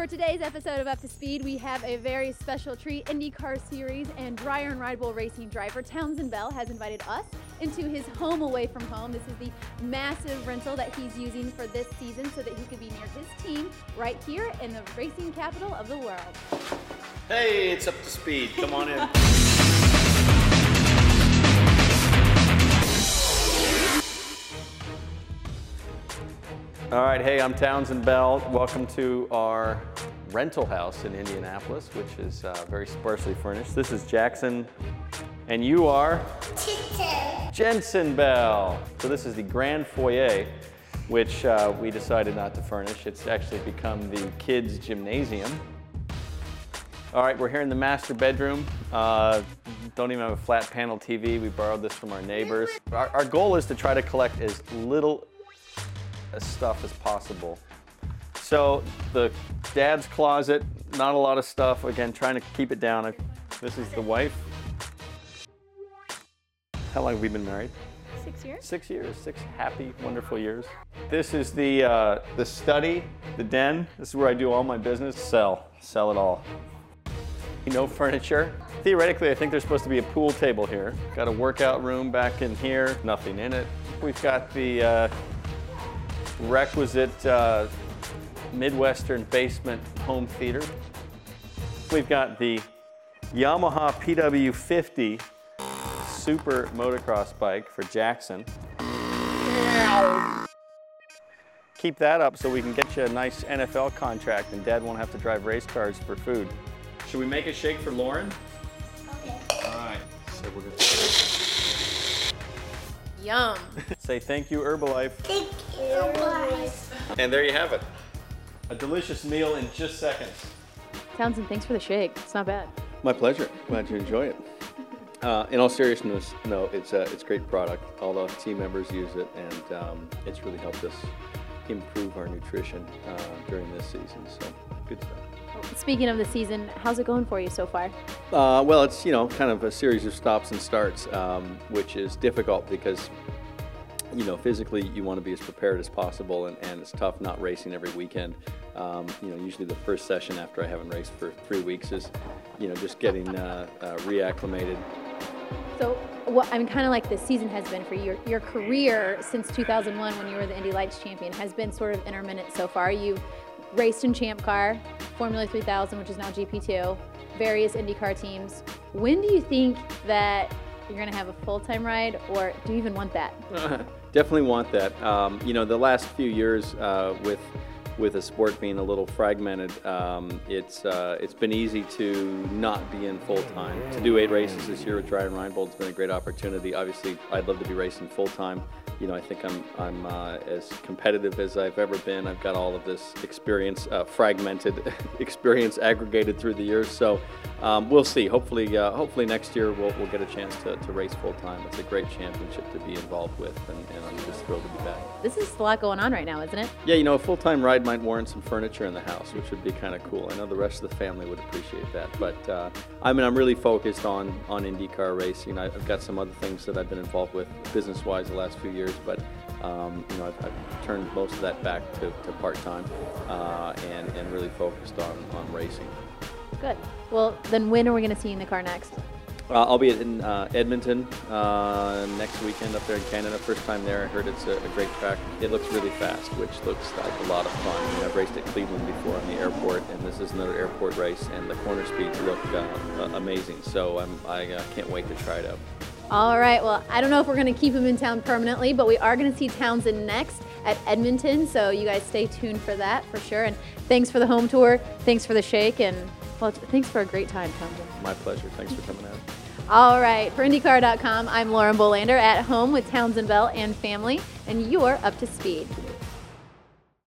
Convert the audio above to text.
For today's episode of Up to Speed, we have a very special treat IndyCar Series and Dreyer and Reinbold Racing driver Townsend Bell has invited us into his home away from home. This is the massive rental that he's using for this season so that he could be near his team right here in the racing capital of the world. Hey, it's Up to Speed. Come on in. All right, hey, I'm Townsend Bell. Welcome to our rental house in Indianapolis, which is uh, very sparsely furnished. This is Jackson, and you are? Jensen Bell. So this is the grand foyer, which uh, we decided not to furnish. It's actually become the kids' gymnasium. All right, we're here in the master bedroom. Uh, don't even have a flat panel TV. We borrowed this from our neighbors. Our, our goal is to try to collect as little stuff as possible. So the dad's closet, not a lot of stuff. Again, trying to keep it down. This is the wife. How long have we been married? Six years? Six years, six happy, wonderful years. This is the, uh, the study, the den. This is where I do all my business. Sell, sell it all. No furniture. Theoretically, I think there's supposed to be a pool table here. Got a workout room back in here, nothing in it. We've got the uh, requisite uh, Midwestern basement home theater. We've got the Yamaha PW50 super motocross bike for Jackson. Keep that up so we can get you a nice NFL contract and dad won't have to drive race cars for food. Should we make a shake for Lauren? Okay. All right. So we're gonna Yum. say thank you Herbalife. Thank you. Guys. And there you have it. A delicious meal in just seconds. Townsend, thanks for the shake. It's not bad. My pleasure. Glad you enjoy it. Uh, in all seriousness, no, it's a it's a great product. All the team members use it, and um, it's really helped us improve our nutrition uh, during this season. So good stuff. Speaking of the season, how's it going for you so far? Uh, well, it's you know kind of a series of stops and starts, um, which is difficult because you know physically you want to be as prepared as possible, and, and it's tough not racing every weekend. Um, you know, usually the first session after I haven't raced for three weeks is, you know, just getting uh, uh, reacclimated. So, what I'm kind of like this season has been for. Your, your career since 2001, when you were the Indy Lights champion, has been sort of intermittent so far. You've raced in Champ Car, Formula 3000, which is now GP2, various IndyCar teams. When do you think that you're going to have a full-time ride, or do you even want that? Definitely want that. Um, you know, the last few years uh, with with a sport being a little fragmented, um, it's uh, it's been easy to not be in full time. To do eight races this year with Dreyer and Reinbold has been a great opportunity. Obviously, I'd love to be racing full time. You know, I think I'm I'm uh, as competitive as I've ever been. I've got all of this experience, uh, fragmented experience aggregated through the years. So um, we'll see. Hopefully, uh, hopefully next year we'll, we'll get a chance to, to race full time. It's a great championship to be involved with, and, and I'm just thrilled to be back. This is a lot going on right now, isn't it? Yeah, you know, a full-time ride might warrant some furniture in the house, which would be kind of cool. I know the rest of the family would appreciate that. But uh, I mean, I'm really focused on on IndyCar racing. I- I've got some other things that I've been involved with business-wise the last few years, but um, you know, I've, I've turned most of that back to, to part-time uh, and and really focused on on racing. Good. Well, then when are we going to see you in the car next? Uh, I'll be in uh, Edmonton uh, next weekend up there in Canada. First time there. I heard it's a, a great track. It looks really fast, which looks like a lot of fun. I mean, I've raced at Cleveland before on the airport, and this is another airport race, and the corner speeds look uh, amazing. So I'm, I uh, can't wait to try it out. All right. Well, I don't know if we're going to keep him in town permanently, but we are going to see Townsend next at Edmonton. So you guys stay tuned for that for sure. And thanks for the home tour. Thanks for the shake. And well, thanks for a great time, Townsend. My pleasure. Thanks for coming out. All right. For IndyCar.com, I'm Lauren Bolander at home with Townsend Bell and family, and you're up to speed.